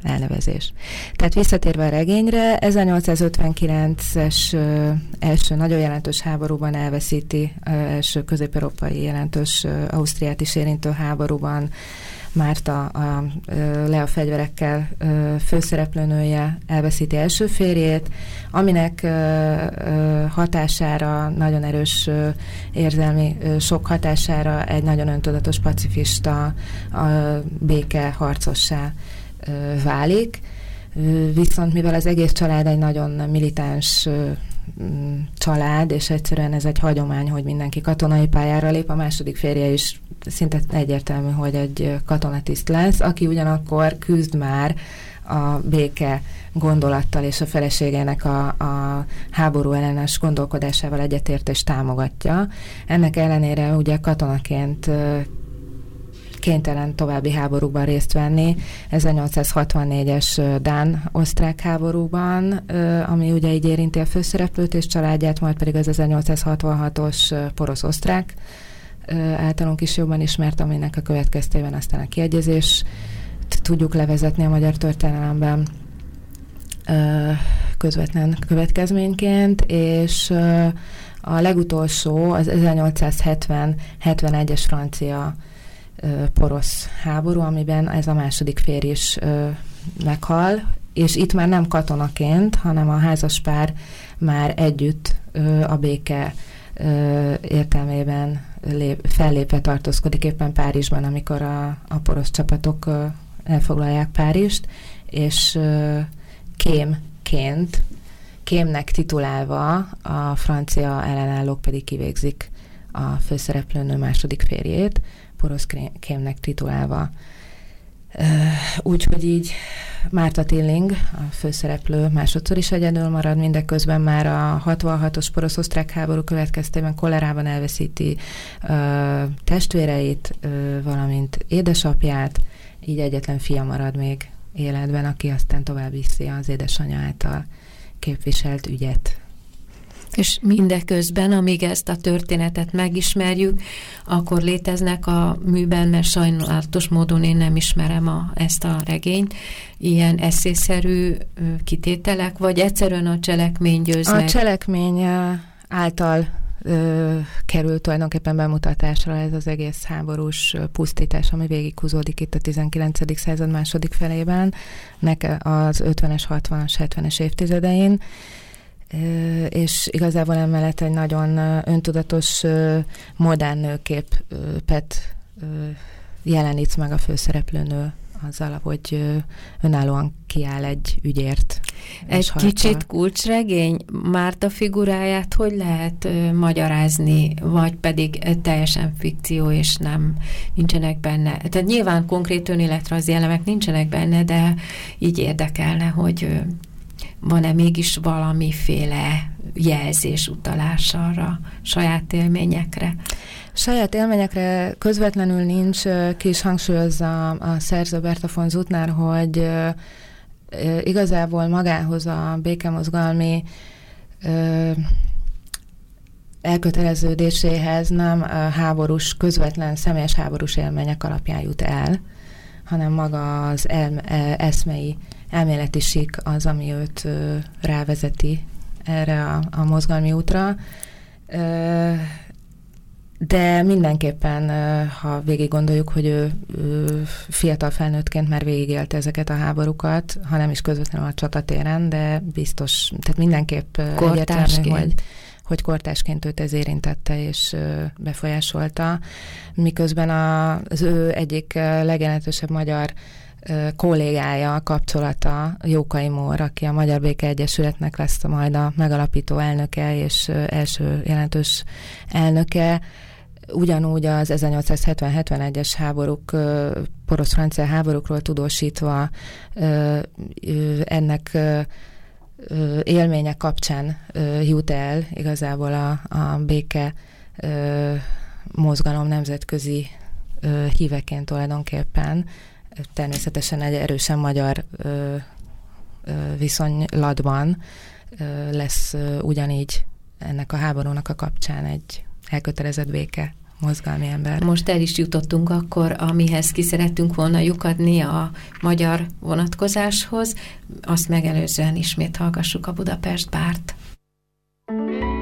elnevezés. Tehát visszatérve a regényre, 1859-es első nagyon jelentős háborúban elveszíti, első közép-európai jelentős Ausztriát is érintő háborúban Márta a, a le a fegyverekkel főszereplőnője elveszíti első férjét, aminek hatására, nagyon erős érzelmi sok hatására egy nagyon öntudatos pacifista a béke harcossá válik. Viszont mivel az egész család egy nagyon militáns család, és egyszerűen ez egy hagyomány, hogy mindenki katonai pályára lép, a második férje is szinte egyértelmű, hogy egy katonatiszt lesz, aki ugyanakkor küzd már a béke gondolattal és a feleségének a, a háború ellenes gondolkodásával egyetért és támogatja. Ennek ellenére ugye katonaként kénytelen további háborúban részt venni. 1864-es Dán-osztrák háborúban, ami ugye így érinti a főszereplőt és családját, majd pedig az 1866-os porosz-osztrák általunk is jobban ismert, aminek a következtében aztán a kiegyezés tudjuk levezetni a magyar történelemben közvetlen következményként, és a legutolsó az 1870-71-es francia porosz háború, amiben ez a második férj is meghal, és itt már nem katonaként, hanem a házaspár már együtt a béke értelmében lép, fellépve tartózkodik éppen Párizsban, amikor a, a porosz csapatok elfoglalják Párizst, és kémként, kémnek titulálva a francia ellenállók pedig kivégzik a főszereplőnő második férjét, porosz kémnek titulálva. Úgyhogy így Márta Tilling, a főszereplő másodszor is egyedül marad, mindeközben már a 66-os porosz-osztrák háború következtében kolerában elveszíti ö, testvéreit, ö, valamint édesapját, így egyetlen fia marad még életben, aki aztán tovább viszi az édesanyja által képviselt ügyet. És mindeközben, amíg ezt a történetet megismerjük, akkor léteznek a műben, mert sajnálatos módon én nem ismerem a, ezt a regényt, ilyen eszészerű kitételek, vagy egyszerűen a cselekmény győz A meg? cselekmény által ö, kerül tulajdonképpen bemutatásra ez az egész háborús pusztítás, ami végighúzódik itt a 19. század második felében, nek az 50-es, 60-as, 70-es évtizedein, és igazából emellett egy nagyon öntudatos, modern nőképet jelenít meg a főszereplőnő azzal, hogy önállóan kiáll egy ügyért. Egy harcol. kicsit kulcsregény, Márta figuráját hogy lehet ö, magyarázni, vagy pedig teljesen fikció, és nem nincsenek benne. Tehát nyilván konkrét önéletrajzi elemek nincsenek benne, de így érdekelne, hogy ö, van-e mégis valamiféle jelzés, utalás arra, saját élményekre? Saját élményekre közvetlenül nincs, ki is hangsúlyozza a szerző Berta von Zutner, hogy igazából magához a békemozgalmi elköteleződéséhez nem háborús, közvetlen személyes háborús élmények alapján jut el, hanem maga az el, eszmei elméleti sík az, ami őt rávezeti erre a, a mozgalmi útra. De mindenképpen, ha végig gondoljuk, hogy ő, ő fiatal felnőttként már végigélte ezeket a háborúkat, ha nem is közvetlenül a csatatéren, de biztos, tehát mindenképp egyértelmű, hogy, hogy kortásként őt ez érintette és befolyásolta, miközben az ő egyik legjelentősebb magyar kollégája, kapcsolata Jókai Mór, aki a Magyar Béke Egyesületnek lesz majd a megalapító elnöke és első jelentős elnöke, ugyanúgy az 1870-71-es háborúk, porosz-francia háborúkról tudósítva ennek élménye kapcsán jut el igazából a, a béke mozgalom nemzetközi híveként tulajdonképpen. Természetesen egy erősen magyar viszonylatban lesz ugyanígy ennek a háborúnak a kapcsán egy elkötelezett béke mozgalmi ember. Most el is jutottunk akkor, amihez ki szerettünk volna lyukadni a magyar vonatkozáshoz. Azt megelőzően ismét hallgassuk a Budapest bárt. thank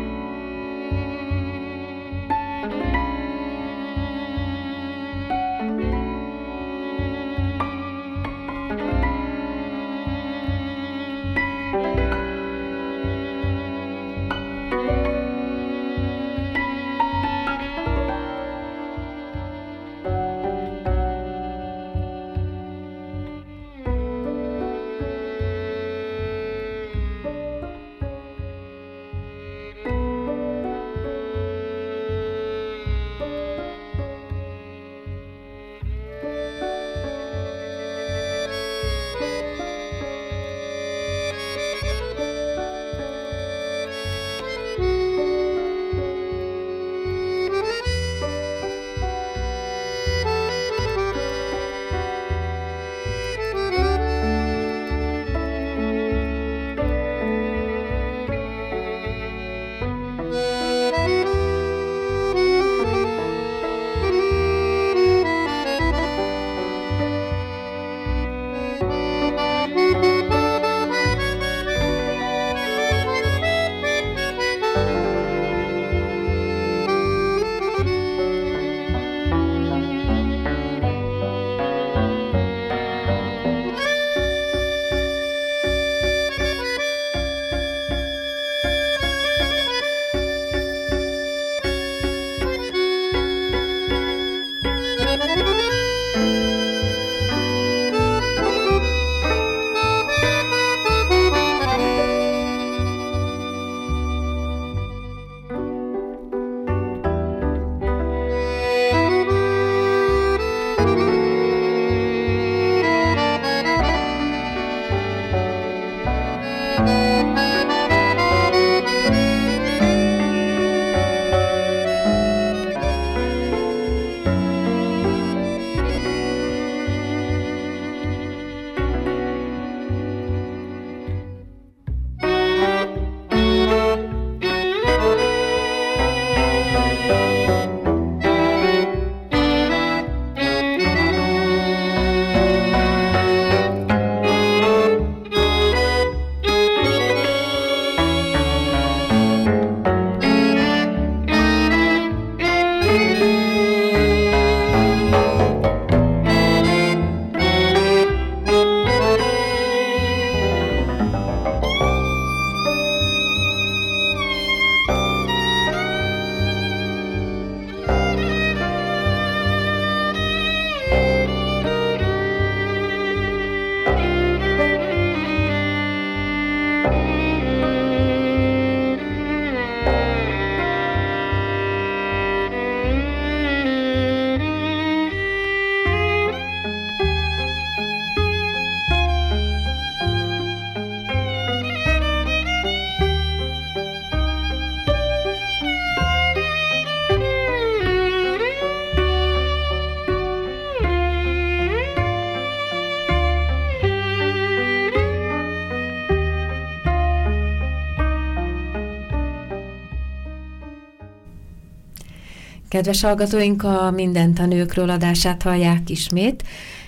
Kedves hallgatóink, a Mindent a nőkről adását hallják ismét,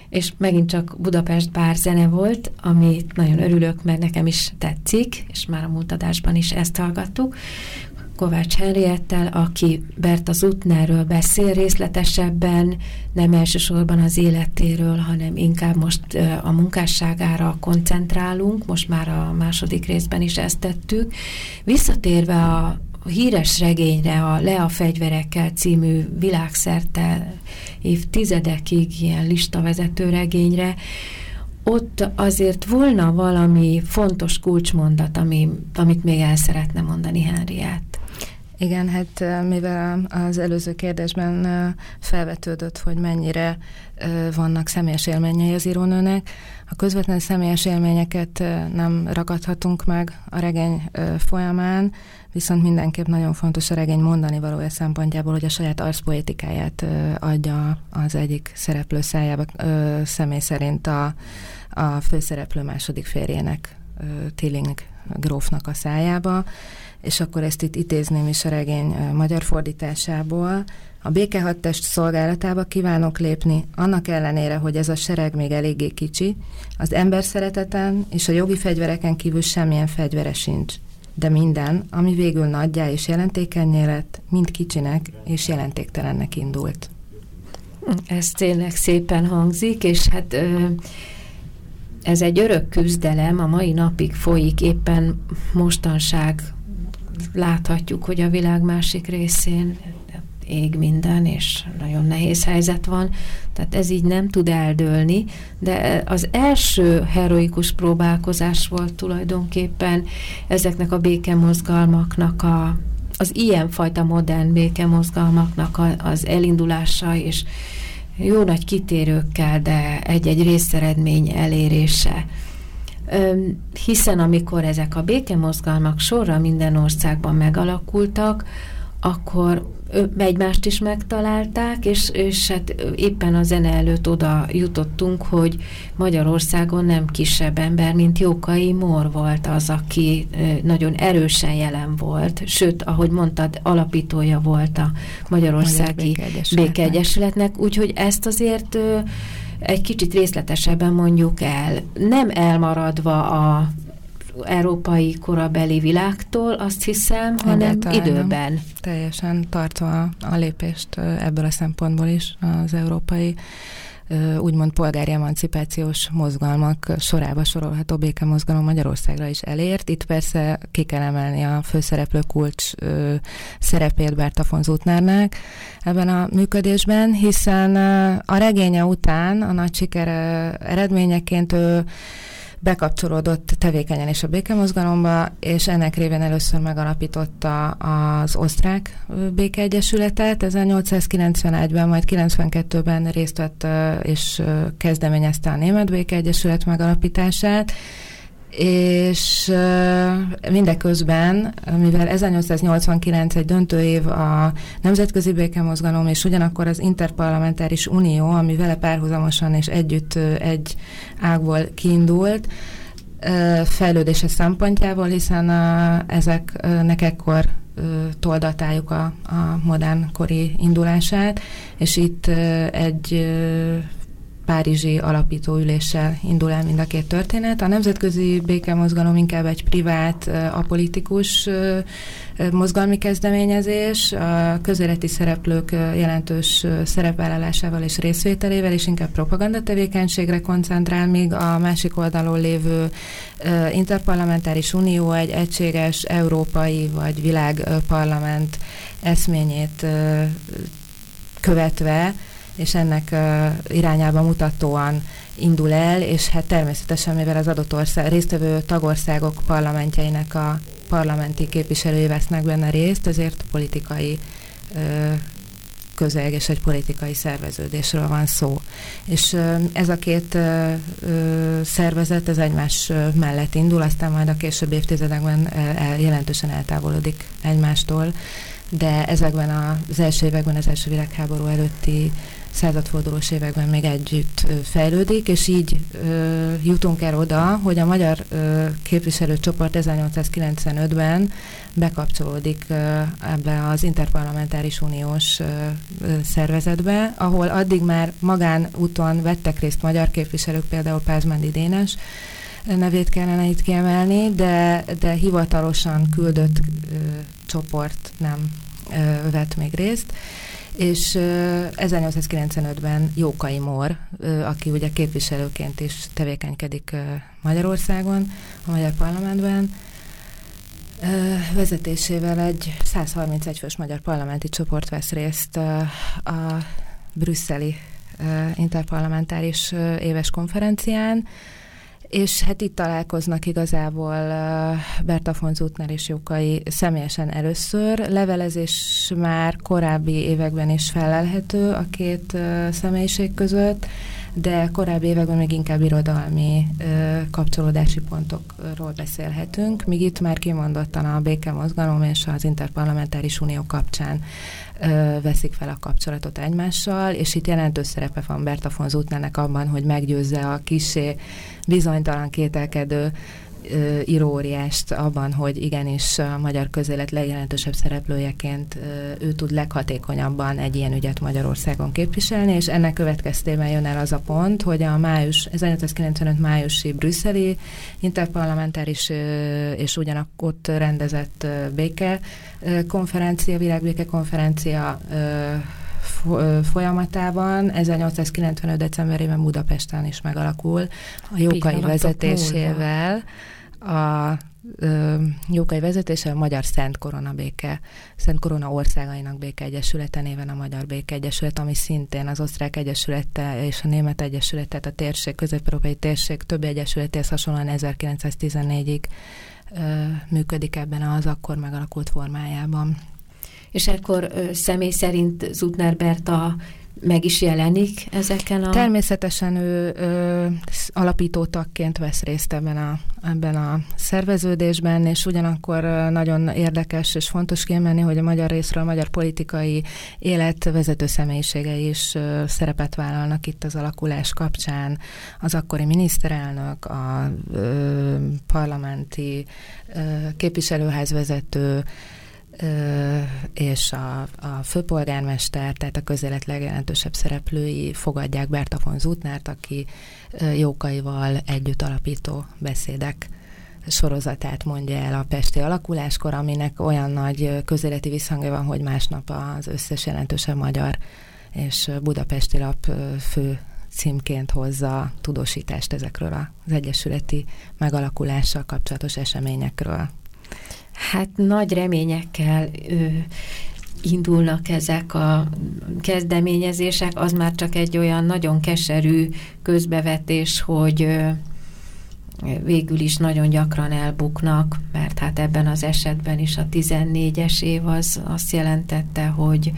és megint csak Budapest bár zene volt, amit nagyon örülök, mert nekem is tetszik, és már a múlt adásban is ezt hallgattuk. Kovács Henriettel, aki Berta Zutnerről beszél részletesebben, nem elsősorban az életéről, hanem inkább most a munkásságára koncentrálunk, most már a második részben is ezt tettük. Visszatérve a híres regényre, a Le a fegyverekkel című világszerte évtizedekig ilyen listavezető regényre, ott azért volna valami fontos kulcsmondat, ami, amit még el szeretne mondani Henriát. Igen, hát mivel az előző kérdésben felvetődött, hogy mennyire vannak személyes élményei az írónőnek, a közvetlen személyes élményeket nem ragadhatunk meg a regény folyamán, viszont mindenképp nagyon fontos a regény mondani valója szempontjából, hogy a saját arszpoétikáját adja az egyik szereplő szájába, személy szerint a, a főszereplő második férjének, Tilling grófnak a szájába, és akkor ezt itt idézném is a regény magyar fordításából. A békehadtest szolgálatába kívánok lépni, annak ellenére, hogy ez a sereg még eléggé kicsi, az ember szereteten és a jogi fegyvereken kívül semmilyen fegyvere sincs. De minden, ami végül nagyjá és jelentékenyé lett, mind kicsinek és jelentéktelennek indult. Ez tényleg szépen hangzik, és hát ez egy örök küzdelem, a mai napig folyik, éppen mostanság láthatjuk, hogy a világ másik részén ég minden, és nagyon nehéz helyzet van, tehát ez így nem tud eldőlni, de az első heroikus próbálkozás volt tulajdonképpen ezeknek a békemozgalmaknak a, az ilyenfajta modern békemozgalmaknak a, az elindulása, és jó nagy kitérőkkel, de egy-egy részeredmény elérése. Hiszen amikor ezek a békemozgalmak sorra minden országban megalakultak, akkor egymást is megtalálták, és, és hát éppen a zene előtt oda jutottunk, hogy Magyarországon nem kisebb ember, mint Jókai Mór volt az, aki nagyon erősen jelen volt, sőt, ahogy mondtad, alapítója volt a Magyarországi Magyar Békeegyesületnek, úgyhogy ezt azért egy kicsit részletesebben mondjuk el, nem elmaradva a európai korabeli világtól, azt hiszem, hanem Egyáltalán időben. Nem. Teljesen tartva a lépést ebből a szempontból is az európai úgymond polgári emancipációs mozgalmak sorába sorolható béke mozgalom Magyarországra is elért. Itt persze ki kell emelni a főszereplő kulcs szerepét Berta von Zutnernek ebben a működésben, hiszen a regénye után a nagy siker eredményeként ő bekapcsolódott tevékenyen is a békemozgalomba, és ennek révén először megalapította az osztrák békeegyesületet. 1891-ben, majd 92-ben részt vett és kezdeményezte a német békeegyesület megalapítását, és mindeközben, mivel 1889 egy döntő év a Nemzetközi Békemozgalom, és ugyanakkor az Interparlamentáris Unió, ami vele párhuzamosan és együtt egy ágból kiindult, fejlődése szempontjából, hiszen ezeknek ekkor toldatáljuk a, a modern kori indulását, és itt egy párizsi alapítóüléssel indul el mind a két történet. A nemzetközi békemozgalom inkább egy privát, apolitikus mozgalmi kezdeményezés, a közéleti szereplők jelentős szerepvállalásával és részvételével, és inkább propaganda tevékenységre koncentrál, míg a másik oldalon lévő interparlamentáris unió egy egységes európai vagy világparlament eszményét követve és ennek uh, irányába mutatóan indul el, és hát természetesen, mivel az adott ország, résztvevő tagországok parlamentjeinek a parlamenti képviselői vesznek benne részt, ezért politikai uh, közeg és egy politikai szerveződésről van szó. És ez a két szervezet, ez egymás mellett indul, aztán majd a későbbi évtizedekben jelentősen eltávolodik egymástól, de ezekben az első években, az első világháború előtti századfordulós években még együtt fejlődik, és így ö, jutunk el oda, hogy a magyar ö, képviselőcsoport 1895-ben bekapcsolódik ö, ebbe az interparlamentáris uniós ö, ö, szervezetbe, ahol addig már magánúton vettek részt magyar képviselők, például Pázmándi Dénes, nevét kellene itt kiemelni, de, de hivatalosan küldött ö, csoport nem ö, vett még részt. És 1895-ben Jókai Mór, aki ugye képviselőként is tevékenykedik Magyarországon, a Magyar Parlamentben, vezetésével egy 131 fős magyar parlamenti csoport vesz részt a brüsszeli interparlamentáris éves konferencián, és hát itt találkoznak igazából Berta von Zutner és Jókai személyesen először. Levelezés már korábbi években is felelhető a két személyiség között, de korábbi években még inkább irodalmi kapcsolódási pontokról beszélhetünk, míg itt már kimondottan a békemozgalom és az interparlamentáris unió kapcsán veszik fel a kapcsolatot egymással, és itt jelentős szerepe van Berta von Zutnernek abban, hogy meggyőzze a kisé bizonytalan kételkedő íróóriást abban, hogy igenis a magyar közélet legjelentősebb szereplőjeként ő tud leghatékonyabban egy ilyen ügyet Magyarországon képviselni, és ennek következtében jön el az a pont, hogy a május, 1995 májusi brüsszeli interparlamentáris és ugyanakkor rendezett béke konferencia, világbéke konferencia folyamatában 1895. decemberében Budapesten is megalakul a Jókai vezetésével a Jókai vezetése a Magyar Szent Korona Béke, Szent Korona Országainak Béke Egyesülete néven a Magyar Béke Egyesület, ami szintén az Osztrák Egyesülete és a Német Egyesület, tehát a térség, közép-európai térség többi egyesületéhez hasonlóan 1914-ig működik ebben az akkor megalakult formájában. És akkor személy szerint Zutner Berta meg is jelenik ezeken a... Természetesen ő ö, alapító vesz részt ebben a, ebben a szerveződésben, és ugyanakkor nagyon érdekes és fontos kiemelni, hogy a magyar részről a magyar politikai élet vezető személyiségei is ö, szerepet vállalnak itt az alakulás kapcsán. Az akkori miniszterelnök, a ö, parlamenti ö, képviselőház vezető, és a, a főpolgármester, tehát a közélet legjelentősebb szereplői fogadják Berta von Zutnárt, aki Jókaival együtt alapító beszédek sorozatát mondja el a Pesti alakuláskor, aminek olyan nagy közéleti visszhangja van, hogy másnap az összes jelentősebb magyar és budapesti lap fő címként hozza tudósítást ezekről az egyesületi megalakulással kapcsolatos eseményekről. Hát nagy reményekkel ö, indulnak ezek a kezdeményezések, az már csak egy olyan nagyon keserű közbevetés, hogy végül is nagyon gyakran elbuknak, mert hát ebben az esetben is a 14-es év az azt jelentette, hogy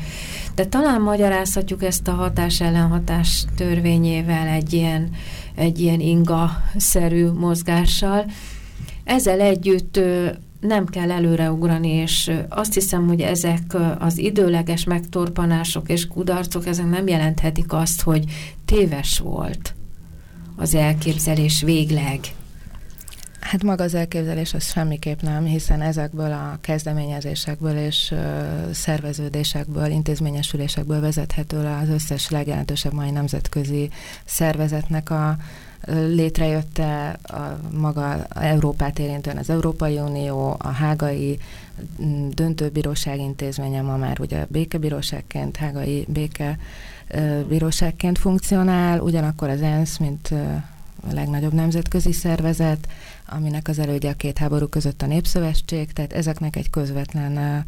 de talán magyarázhatjuk ezt a hatás ellenhatás törvényével egy ilyen, egy ilyen inga-szerű mozgással. Ezzel együtt nem kell előreugrani, és azt hiszem, hogy ezek az időleges megtorpanások és kudarcok, ezek nem jelenthetik azt, hogy téves volt az elképzelés végleg. Hát maga az elképzelés az semmiképp nem, hiszen ezekből a kezdeményezésekből és szerveződésekből, intézményesülésekből vezethető le az összes legjelentősebb mai nemzetközi szervezetnek a létrejötte a maga Európát érintően az Európai Unió, a hágai mm, döntőbíróság intézménye ma már ugye békebíróságként, hágai békebíróságként funkcionál, ugyanakkor az ENSZ, mint a legnagyobb nemzetközi szervezet, aminek az elődje a két háború között a Népszövetség, tehát ezeknek egy közvetlen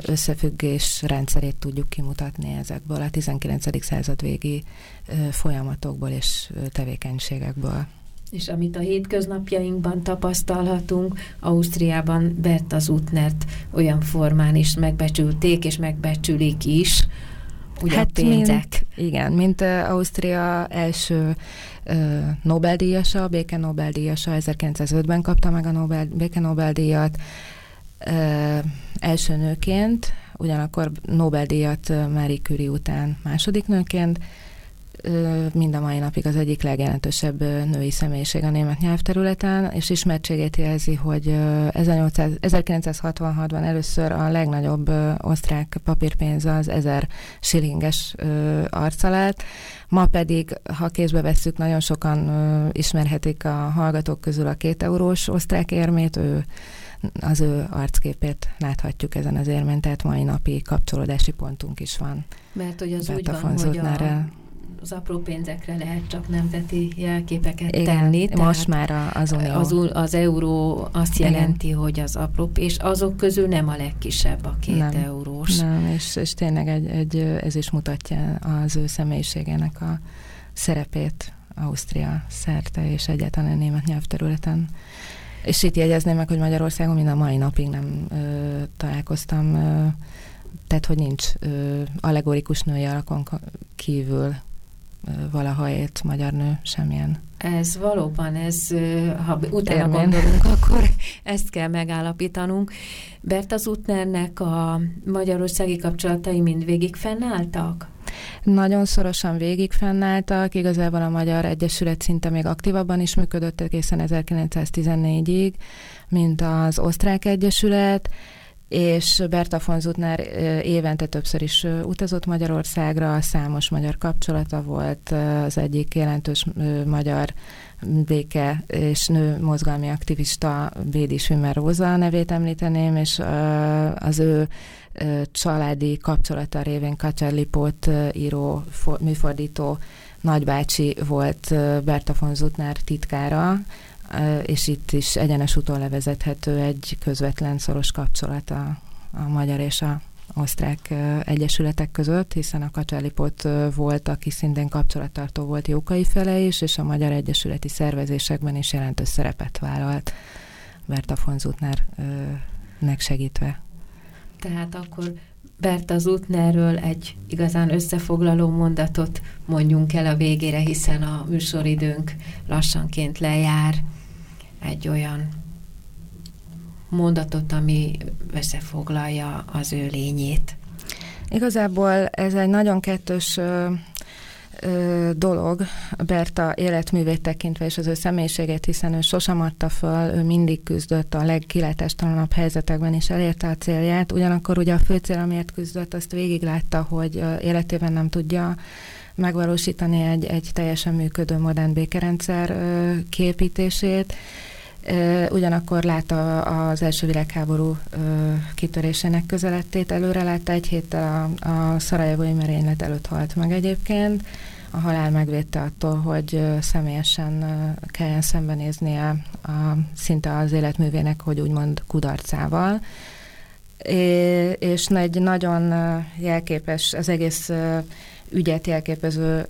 összefüggés rendszerét tudjuk kimutatni ezekből a 19. század végi folyamatokból és tevékenységekből. És amit a hétköznapjainkban tapasztalhatunk, Ausztriában az útnert olyan formán is megbecsülték, és megbecsülik is, ugye hát pénzek. Mint, igen, mint uh, Ausztria első uh, Nobel-díjasa, a béke Nobel-díjasa, 1905-ben kapta meg a Nobel, béke Nobel-díjat, első nőként ugyanakkor Nobel-díjat Marie Curie után második nőként, mind a mai napig az egyik legjelentősebb női személyiség a német nyelvterületen, és ismertségét jelzi, hogy 1966-ban először a legnagyobb osztrák papírpénz az 1000 shillinges arca lett, ma pedig, ha kézbe vesszük, nagyon sokan ismerhetik a hallgatók közül a két eurós osztrák érmét, ő az ő arcképét láthatjuk ezen az érmén, tehát mai napi kapcsolódási pontunk is van. Mert hogy az úgy van, hogy a, az apró pénzekre lehet csak nemzeti jelképeket Igen, tenni. most már az unió. Az, az euró azt jelenti, Igen. hogy az apró, és azok közül nem a legkisebb a két nem, eurós. Nem, és, és tényleg egy, egy, ez is mutatja az ő személyiségének a szerepét Ausztria szerte és egyáltalán a német nyelvterületen. És itt jegyezném meg, hogy Magyarországon mind a mai napig nem ö, találkoztam, ö, tehát hogy nincs ö, allegorikus női alakon kívül valaha élt magyar nő semmilyen. Ez valóban, ez, ha utána Élmény. gondolunk, akkor ezt kell megállapítanunk. Berta Utnernek a magyarországi kapcsolatai mind végig fennálltak? Nagyon szorosan végig fennálltak, igazából a Magyar Egyesület szinte még aktívabban is működött egészen 1914-ig, mint az Osztrák Egyesület, és Berta von évente többször is utazott Magyarországra, számos magyar kapcsolata volt, az egyik jelentős magyar béke és nő mozgalmi aktivista Bédi Sümer Róza nevét említeném, és az ő családi kapcsolata révén Kacser Lipót író, műfordító nagybácsi volt Berta von titkára, és itt is egyenes úton levezethető egy közvetlen szoros kapcsolat a, a magyar és a osztrák egyesületek között, hiszen a Kacselipot volt, aki szintén kapcsolattartó volt Jókai fele is, és a magyar egyesületi szervezésekben is jelentős szerepet vállalt Berta von Zutnernek segítve. Tehát akkor Berta Zutnerről egy igazán összefoglaló mondatot mondjunk el a végére, hiszen a műsoridőnk lassanként lejár egy olyan mondatot, ami összefoglalja az ő lényét. Igazából ez egy nagyon kettős ö, ö, dolog Berta életművét tekintve és az ő személyiségét, hiszen ő sosem adta föl, ő mindig küzdött a legkilátástalanabb helyzetekben is elérte a célját, ugyanakkor ugye a fő cél, amiért küzdött, azt végig látta, hogy életében nem tudja megvalósítani egy, egy teljesen működő modern békerendszer képítését, Ugyanakkor látta az első világháború kitörésének közelettét, előre látta egy héttel a, a szarajevói merénylet előtt halt meg egyébként. A halál megvédte attól, hogy személyesen kelljen szembenéznie a, szinte az életművének, hogy úgymond kudarcával. É, és egy nagyon jelképes, az egész ügyet jelképező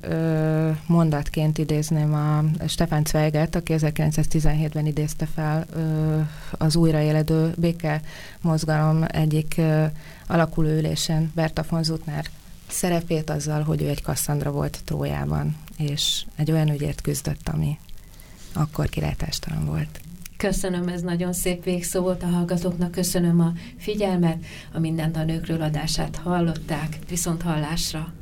mondatként idézném a Stefan Zweiget, aki 1917-ben idézte fel az újraéledő béke mozgalom egyik ö, alakuló ülésen Berta von Zutner szerepét azzal, hogy ő egy Kasszandra volt Trójában, és egy olyan ügyért küzdött, ami akkor kilátástalan volt. Köszönöm, ez nagyon szép végszó volt a hallgatóknak, köszönöm a figyelmet, a Mindent a nőkről adását hallották, viszont hallásra!